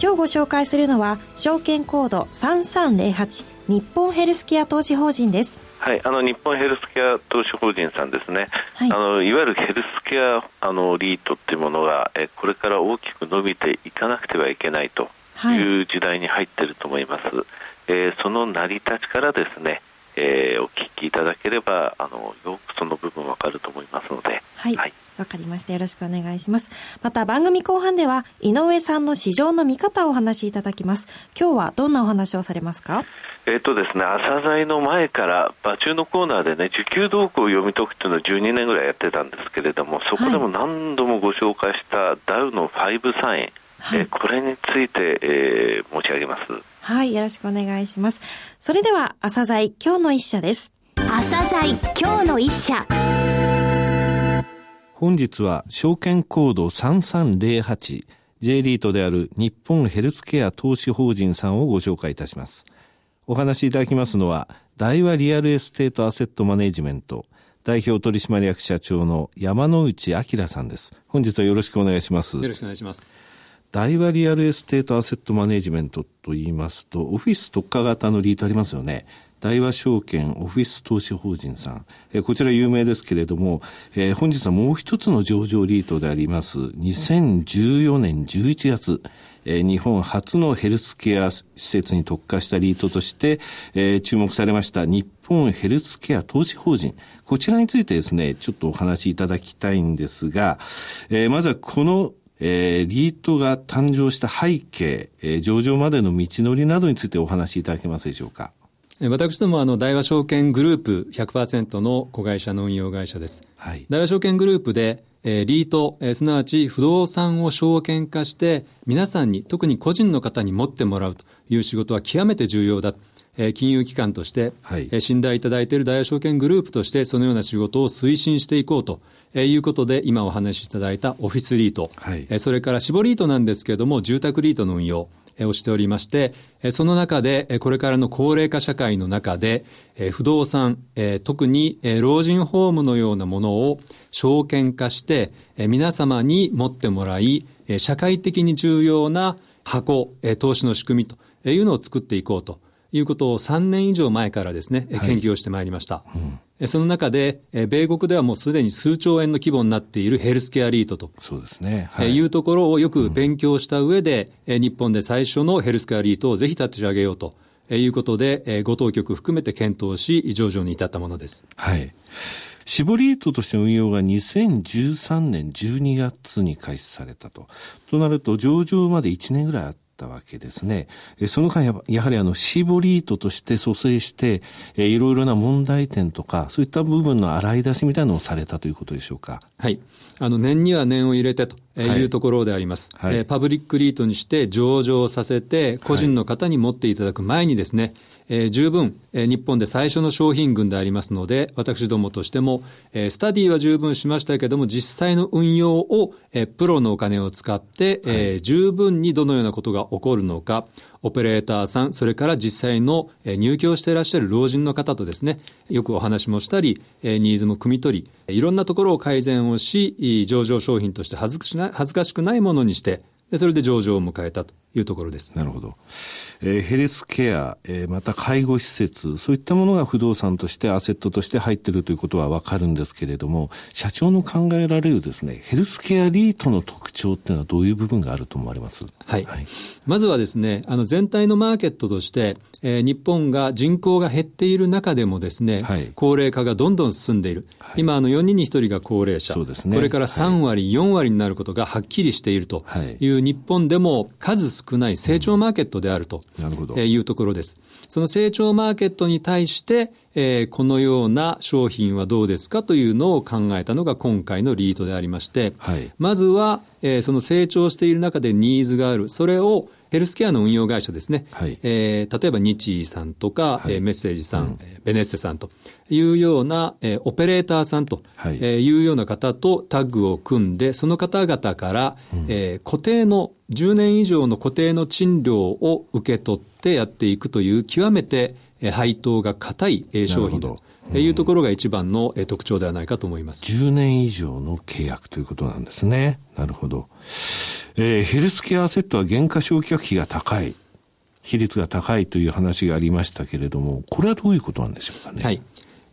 今日ご紹介するのは証券コード3308日本ヘルスケア投資法人です。はい、あの日本ヘルスケア投資法人さんですね、はい、あのいわゆるヘルスケアあのリートっていうものがえこれから大きく伸びていかなくてはいけないという時代に入っていると思います、はい、えー、その成り立ちからですね、えー、お聞きいただければあのよくその部分わかると思いますので、はい、はいわかりました。よろしくお願いします。また番組後半では井上さんの市場の見方をお話しいただきます。今日はどんなお話をされますか？えっとですね、朝鮮の前から場中のコーナーでね、需給動向を読み解くっていうのを12年ぐらいやってたんですけれども、そこでも何度もご紹介したダウの5サイン、はい、えこれについて、えー、申し上げます。はい、よろしくお願いします。それでは、朝鮮今日の一社です。朝鮮今日の一社。本日は証券コード 3308J リートである日本ヘルスケア投資法人さんをご紹介いたします。お話しいただきますのは、大和リアルエステートアセットマネジメント代表取締役社長の山内明さんです。本日はよろしくお願いします。よろしくお願いします。大和リアルエステートアセットマネジメントと言いますと、オフィス特化型のリートありますよね。大和証券オフィス投資法人さん、え、こちら有名ですけれども、えー、本日はもう一つの上場リートであります2014年11月、えー、日本初のヘルスケア施設に特化したリートとして、えー、注目されました日本ヘルスケア投資法人。こちらについてですね、ちょっとお話しいただきたいんですが、えー、まずはこのえー、リートが誕生した背景、えー、上場までの道のりなどについてお話しいただけますでしょうか？私どもあの大和証券グループ100%の子会社の運用会社です。はい、大和証券グループで、えー、リート、えー、すなわち不動産を証券化して皆さんに特に個人の方に持ってもらうという仕事は極めて重要だ。えー、金融機関として、はい、えー、信頼いただいている大和証券グループとしてそのような仕事を推進していこうと。えー、いうことで、今お話しいただいたオフィスリート、はい、えー、それから絞リートなんですけれども、住宅リートの運用、をしておりまして、その中で、これからの高齢化社会の中で、不動産、特に老人ホームのようなものを証券化して、皆様に持ってもらい、社会的に重要な箱、投資の仕組みというのを作っていこうということを3年以上前からですね、研究をしてまいりました。うんその中で、米国ではもうすでに数兆円の規模になっているヘルスケアリートと。そうですね。はい、いうところをよく勉強した上で、うん、日本で最初のヘルスケアリートをぜひ立ち上げようということで、ご当局含めて検討し、上場に至ったものです。はい。シボリートとして運用が2013年12月に開始されたと。となると、上場まで1年ぐらいあったったわけですね。その間や、やはりあの、シーボリートとして蘇生して、えいろいろな問題点とか、そういった部分の洗い出しみたいなのをされたということでしょうか？はい。あの、念には念を入れてというところであります。はい、えパブリックリートにして上場させて、個人の方に持っていただく前にですね、はいえー、十分、えー、日本で最初の商品群でありますので、私どもとしても、えー、スタディは十分しましたけれども、実際の運用を、えー、プロのお金を使って、はい、えー、十分にどのようなことが起こるのか、オペレーターさん、それから実際の入居していらっしゃる老人の方とですね、よくお話もしたり、ニーズも汲み取り、いろんなところを改善をし、上場商品として恥ずかしくないものにして、でそれで上場を迎えたというところです。なるほど。えー、ヘルスケア、えー、また介護施設、そういったものが不動産としてアセットとして入っているということはわかるんですけれども、社長の考えられるですね、ヘルスケアリートの特徴っていうのはどういう部分があると思われます？はい。はい、まずはですね、あの全体のマーケットとして、えー、日本が人口が減っている中でもですね、はい、高齢化がどんどん進んでいる。はい、今、あの4人に1人が高齢者。そうですね。これから3割、4割になることがはっきりしているという日本でも数少ない成長マーケットであるというところです。その成長マーケットに対して、えー、このような商品はどうですかというのを考えたのが今回のリートでありまして、はい、まずは、えー、その成長している中でニーズがある、それを、ヘルスケアの運用会社ですね、はい、えー、例えば日医さんとか、はい、メッセージさん、うん、ベネッセさんというような、えー、オペレーターさんとい。うような方とタッグを組んで、その方々から、うん、えー、固定の10年以上の固定の賃料を受け取ってやっていくという極めて配当が硬い商品だというところが一番の特徴ではないかと思います。10年以上の契約ということなんですね。なるほど。えー、ヘルスケアアセットは原価償却費が高い。比率が高いという話がありましたけれども、これはどういうことなんでしょうかね？はい。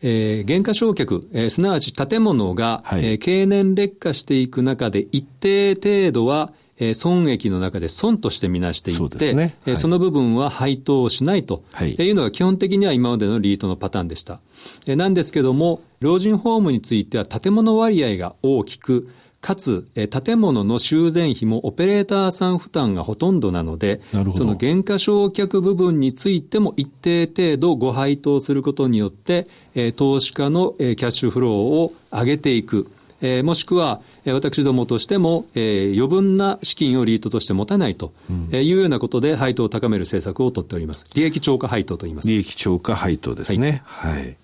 えー、原価償却、えー、すなわち建物が、はい、えー、経年劣化していく中で一定程度は、えー、損益の中で損としてみなしていって、そ、ねはい、えー、その部分は配当をしないと、はい、いうのが基本的には今までのリートのパターンでした。えー、なんですけども、老人ホームについては建物割合が大きく、かつ、え建物の修繕費もオペレーターさん負担がほとんどなので、その減価償却部分についても一定程度ご配当することによって、え投資家の、えキャッシュフローを上げていく。えー、もしくは、えー、私どもとしても、えー、余分な資金をリートとして持たないというようなことで配当を高める政策を取っております。利益超過配当と言います。利益超過配当ですね。はい、はい。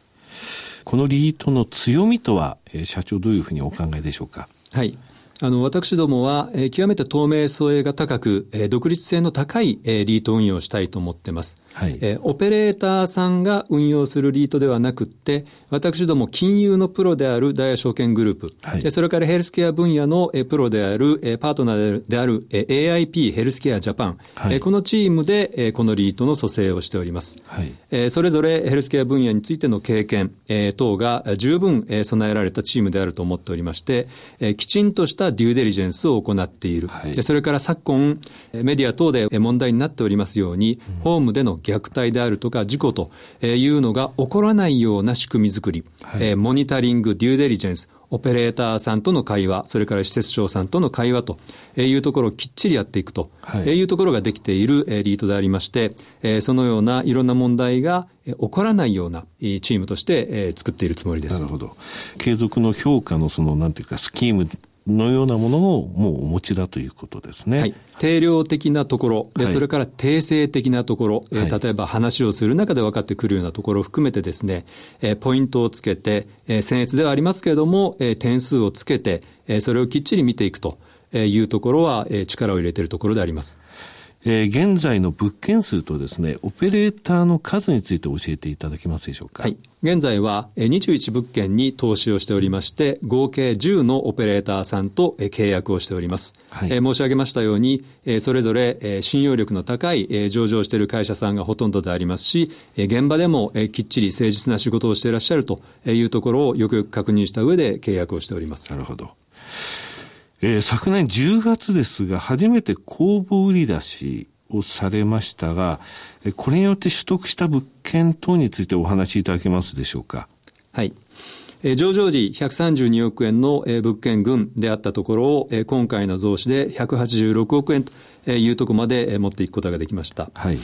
このリートの強みとは、えー、社長どういうふうにお考えでしょうか？はい。あの、私どもは、えー、極めて透明性が高く、えー、独立性の高い、えー、リート運用をしたいと思ってます。はい。えー、オペレーターさんが運用するリートではなくって、私ども金融のプロである大和証券グループ、はい、それからヘルスケア分野の、えー、プロである、えー、パートナーである、えー、AIP ヘルスケアジャパン、はい、えー、このチームで、えー、このリートの蘇生をしております。はい。えー、それぞれヘルスケア分野についての経験、えー、等が十分、えー、備えられたチームであると思っておりまして、えー、きちんとしたデューデリジェンスを行っている。はい、それから昨今、メディア等で問題になっておりますように、うん、ホームでの虐待であるとか事故というのが起こらないような仕組み作り、はい、モニタリング、デューデリジェンス、オペレーターさんとの会話、それから施設長さんとの会話というところをきっちりやっていくというところができているリートでありまして、そのようないろんな問題が起こらないようなチームとして作っているつもりです。なるほど。継続の評価のその、なんていうか、スキームのようなものをもうお持ちだということですね。はい。定量的なところ、で、それから定性的なところ、はい、例えば話をする中で分かってくるようなところを含めてですね、えポイントをつけて、え僭越ではありますけれども、え点数をつけて、えそれをきっちり見ていくというところは、え力を入れているところであります。えー、現在の物件数とですね、オペレーターの数について教えていただけますでしょうか？はい。現在は21物件に投資をしておりまして、合計10のオペレーターさんと契約をしております。はい、えー、申し上げましたように、それぞれ信用力の高い上場している会社さんがほとんどでありますし、現場でもきっちり誠実な仕事をしていらっしゃるというところをよくよく確認した上で契約をしております。なるほど。えー、昨年10月ですが、初めて公募売り出しをされましたが、これによって取得した物件等についてお話しいただけますでしょうか？はい。上場時132億円の物件群であったところを今回の増資で186億円というところまで持っていくことができました。はい、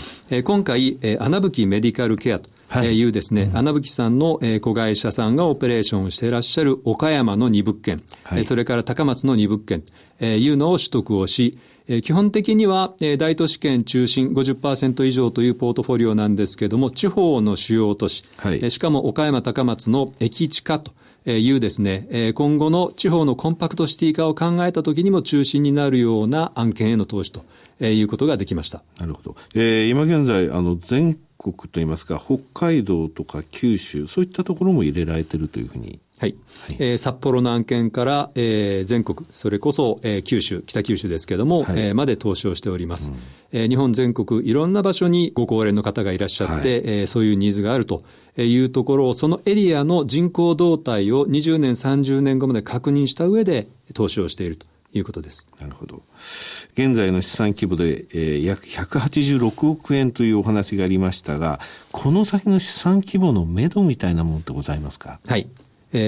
今回、穴吹メディカルケアというですね、はい、穴吹さんの子会社さんがオペレーションをしていらっしゃる岡山の2物件、はい、それから高松の2物件、いうのを取得をし、基本的には大都市圏中心50%以上というポートフォリオなんですけれども、地方の主要都市、はい、しかも岡山高松の駅地下と、いうですね、今後の地方のコンパクトシティ化を考えたときにも中心になるような案件への投資ということができました。なるほど。えー、今現在、あの、全国といいますか、北海道とか九州、そういったところも入れられてるというふうにはい、はい、えー、札幌の案件から、えー、全国、それこそ、えー、九州、北九州ですけれども、はい、えー、まで投資をしております、うん、えー。日本全国、いろんな場所にご高齢の方がいらっしゃって、はい、えー、そういうニーズがあるというところを、そのエリアの人口動態を20年、30年後まで確認した上で投資をしているということです。なるほど。現在の資産規模で、えー、約186億円というお話がありましたが、この先の資産規模のめどみたいなものってございますか？はい。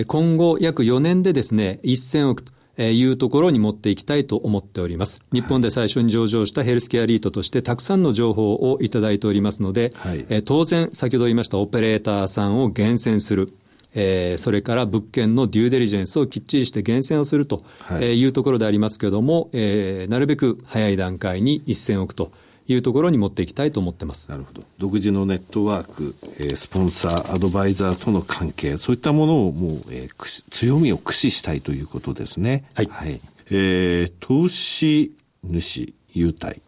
今後約4年でですね、1000億というところに持っていきたいと思っております。日本で最初に上場したヘルスケアリートとしてたくさんの情報をいただいておりますので、はい、当然先ほど言いましたオペレーターさんを厳選する。えー、それから物件のデューデリジェンスをきっちりして厳選をするというところでありますけれども、えー、なるべく早い段階に1000億というところに持っていきたいと思ってます。なるほど。独自のネットワーク、えー、スポンサー、アドバイザーとの関係、そういったものをもう、えー、強みを駆使したいということですね。はい。はい、えー、投資主優待。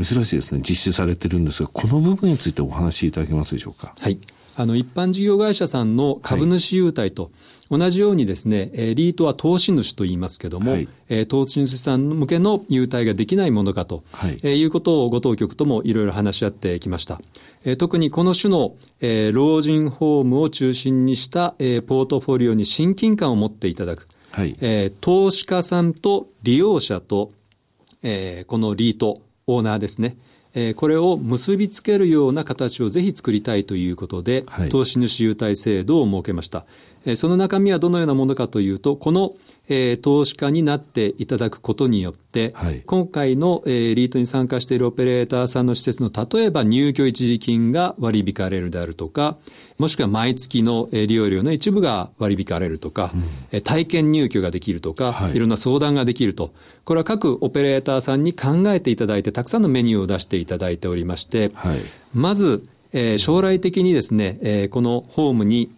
珍しいですね。実施されてるんですが、この部分についてお話しいただけますでしょうか？はい。あの、一般事業会社さんの株主優待と、同じようにですね、えリートは投資主と言いますけども、はい、え投資主さん向けの優待ができないものかと、はい。えいうことをご当局ともいろいろ話し合ってきました。え特にこの種の、え老人ホームを中心にした、えポートフォリオに親近感を持っていただく、はい。え投資家さんと利用者と、えこのリート、オーナーですね、えこれを結びつけるような形をぜひ作りたいということで、はい、投資主優待制度を設けました。えその中身はどのようなものかというと、この、えー、投資家になっていただくことによって、はい、今回の、えー、リートに参加しているオペレーターさんの施設の例えば入居一時金が割り引かれるであるとか、もしくは毎月の利用料の一部が割り引かれるとか、うん、体験入居ができるとか、はい、いろんな相談ができると。これは各オペレーターさんに考えていただいて、たくさんのメニューを出していただいておりまして、はい、まず、えー、将来的にですね、えー、このホームに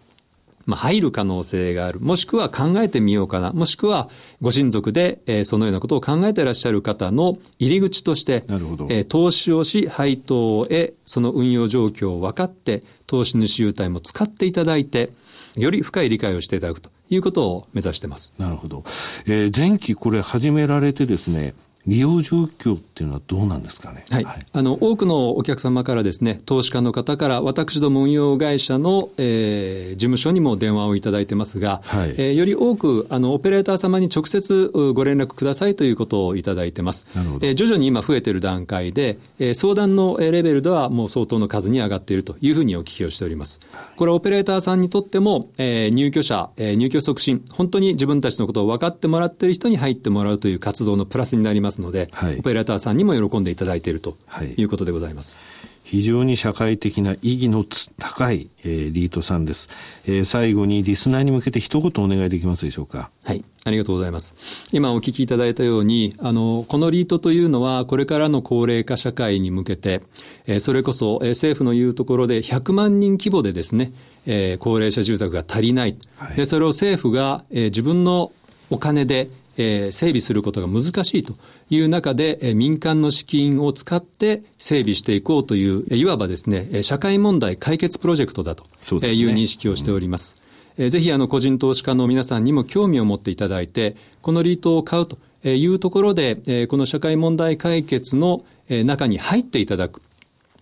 まあ、入る可能性がある。もしくは考えてみようかな。もしくはご親族で、えー、そのようなことを考えていらっしゃる方の入り口として、なるほどえー、投資をし、配当を得、その運用状況を分かって、投資主優待も使っていただいて、より深い理解をしていただくということを目指しています。なるほど。えー、前期これ始められてですね、利用状況っていうのはどうなんですかね？はい。はい、あの、多くのお客様からですね、投資家の方から、私ども運用会社の、えー、事務所にも電話をいただいてますが、はい、えー、より多く、あの、オペレーター様に直接ご連絡くださいということをいただいてます。なるほど。えー、徐々に今増えている段階で、えー、相談のレベルではもう相当の数に上がっているというふうにお聞きをしております。これはオペレーターさんにとっても、えー、入居者、えー、入居促進、本当に自分たちのことを分かってもらっている人に入ってもらうという活動のプラスになりますますので、はい、オペレーターさんにも喜んでいただいているということでございます。非常に社会的な意義の高い、えー、リートさんです、えー、最後にリスナーに向けて一言お願いできますでしょうか？はい。ありがとうございます。今お聞きいただいたように、あの、このリートというのは、これからの高齢化社会に向けて、えー、それこそ、えー、政府の言うところで100万人規模でですね、えー、高齢者住宅が足りない。はい、で、それを政府が、えー、自分のお金で、えー、整備することが難しいという中で、えー、民間の資金を使って整備していこうという、いわばですね、社会問題解決プロジェクトだという認識をしております。うん、ぜひあの個人投資家の皆さんにも興味を持っていただいて、このリートを買うというところで、この社会問題解決の中に入っていただく。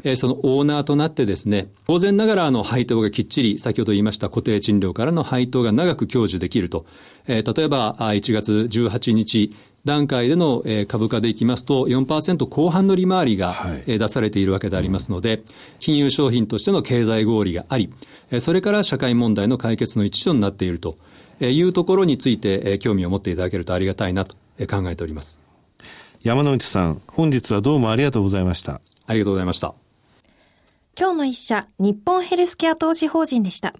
えそのオーナーとなってですね、当然ながらあの配当がきっちり、先ほど言いました固定賃料からの配当が長く享受できると。え例えば、1月18日、段階での株価でいきますと4%後半の利回りが出されているわけでありますので、金融商品としての経済合理があり、それから社会問題の解決の一助になっているというところについて興味を持っていただけるとありがたいなと考えております。山之内さん、本日はどうもありがとうございました。ありがとうございました。今日の一社、日本ヘルスケア投資法人でした。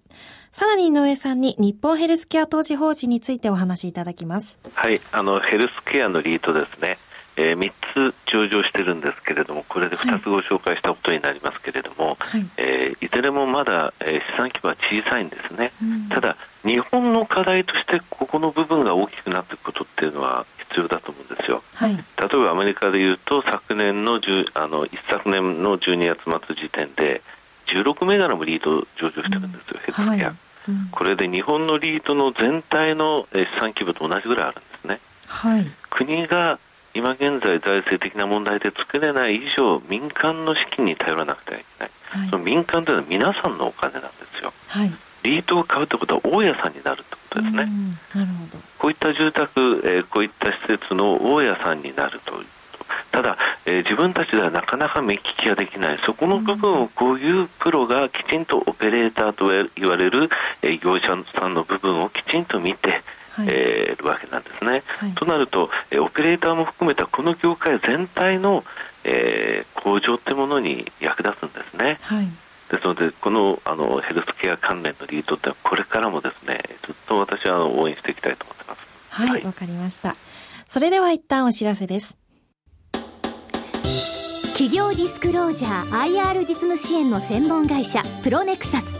さらに井上さんに日本ヘルスケア投資法人についてお話しいただきます。はい、あの、ヘルスケアのリートですね。えー、3つ上場してるんですけれども、これで2つご紹介したことになりますけれども、はい。えー、いずれもまだ、えー、資産規模は小さいんですね、うん、ただ、日本の課題としてここの部分が大きくなっていくことっていうのは必要だと思うんですよ。はい、例えばアメリカでいうと昨年のあの一昨年の12月末時点で16銘柄もリート上場してるんですよ、うん、ヘルスケア、はいうん、これで日本のリートの全体の資産規模と同じぐらいあるんですね。はい、国が今現在財政的な問題で作れない以上民間の資金に頼らなくてはいけない、はい、その民間というのは皆さんのお金なんですよ。はい。リートを買うということは大家さんになるということですね。なるほど。こういった住宅、えー、こういった施設の大家さんになるというただ、えー、自分たちではなかなか目利きができない、そこの部分をこういうプロがきちんとオペレーターと言われる、えー、業者さんの部分をきちんと見て、はい、えー、るわけなんですね。はい、となると、えー、オペレーターも含めたこの業界全体の、えー、向上というものに役立つんですね。はいですので、このあのヘルスケア関連のリードってこれからもですね、ずっと私は応援していきたいと思ってます。はい、わ、はい、かりました。それでは一旦お知らせです。企業ディスクロージャー IR 実務支援の専門会社プロネクサス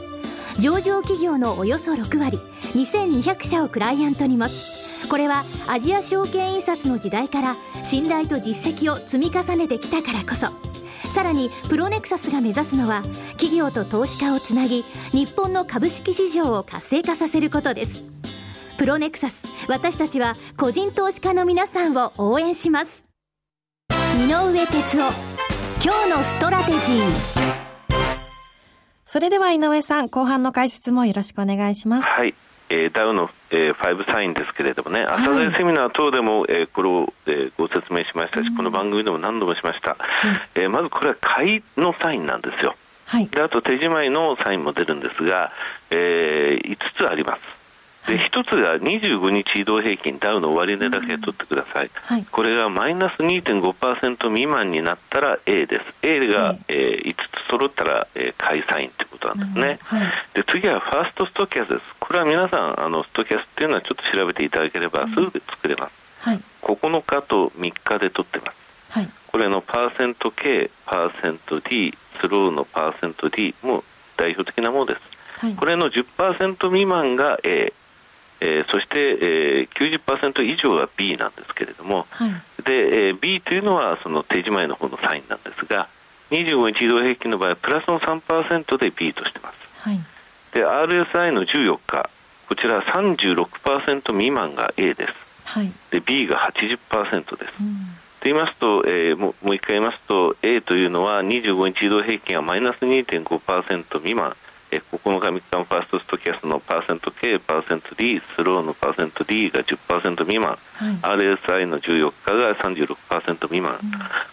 上場企業のおよそ6割2200社をクライアントに持つ。これはアジア証券印刷の時代から信頼と実績を積み重ねてきたからこそ。さらにプロネクサスが目指すのは企業と投資家をつなぎ日本の株式市場を活性化させることです。プロネクサス私たちは個人投資家の皆さんを応援します。井上哲夫今日のストラテジー。それでは井上さん後半の解説もよろしくお願いします。はい。えー、ダウの、えー、5サインですけれどもね、朝鮮セミナー等でも、えー、これを、えー、ご説明しましたし、うん、この番組でも何度もしました、はい、えー、まずこれは買いのサインなんですよ、はい、であと手仕舞いのサインも出るんですが、えー、5つあります。で1つが25日移動平均ダウの終値だけ取ってください、うんはい、これがマイナス2.5%未満になったら A です。A が、はい、えー、5つ揃ったら、えー、買いサインということなんですね、はい、で次はファーストストキャスです。これは皆さんあのストキャスっていうのはちょっと調べていただければすぐ作れます、はい、9日と3日で取ってます、はい、これのパーセント K パーセント D スローのパーセント D も代表的なものです、はい、これの10%未満が A えー、そして、えー、90%以上は B なんですけれども、はい、でえー、B というのはその手仕舞の方のサインなんですが25日移動平均の場合プラスの3%で B としてます、はい、で RSI の14日こちら36%未満が A です、はい、で B が80%です、うん。と言いますと、えー、もう一回言いますと A というのは25日移動平均がマイナス2.5%未満え9日3日のファーストストキャストのパーセント K、パーセント D、スローのパーセント D が10%未満、はい、RSI の14日が36%未満、うん、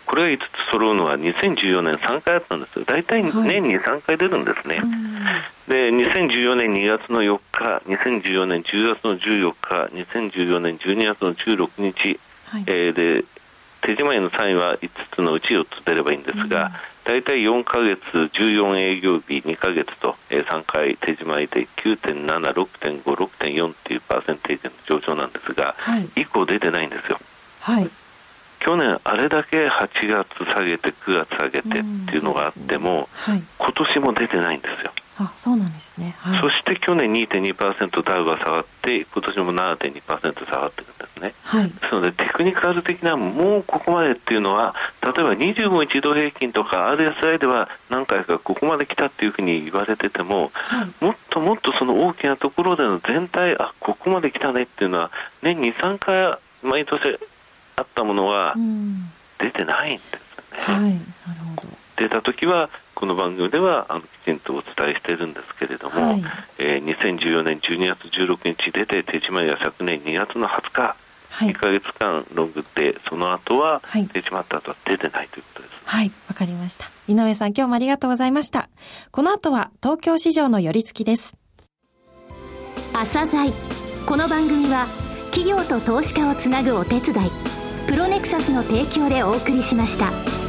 これが5つ揃うのは2014年3回あったんですよ、大体年に3回出るんですね。はい、で2014年2月の4日、2014年10月の14日、2014年12月の16日、はい、えー、で手仕舞いのサインは5つのうち4つ出ればいいんですが、大体4か月、14営業日、2か月と、えー、3回手仕舞いで9.7、6.5、6.4というパーセンテージの上昇なんですが、はい、以降出てないんですよ。はい。去年、あれだけ8月下げて、9月下げてっていうのがあっても、ね。はい、今年も出てないんですよ。あそうなんですね、はい、そして去年2.2%ダウが下がって今年も7.2%下がってるんですね、はい、ですのでテクニカル的なもうここまでっていうのは例えば25日移動平均とか RSI では何回かここまで来たっていうふうに言われてても、はい、もっともっとその大きなところでの全体あここまで来たねっていうのは年に3回毎年あったものは出てないんですよね。はい、なるほど。出た時はこの番組ではあのきちんとお伝えしているんですけれども、はい、えー、2014年12月16日出て手締まりは昨年2月の20日、はい、1か月間ロングでその後は手締まった後は出てないということです。はいわ、かりました。井上さん今日もありがとうございました。この後は東京市場の寄り付きです。朝鮮。この番組は企業と投資家をつなぐお手伝いプロネクサスの提供でお送りしました。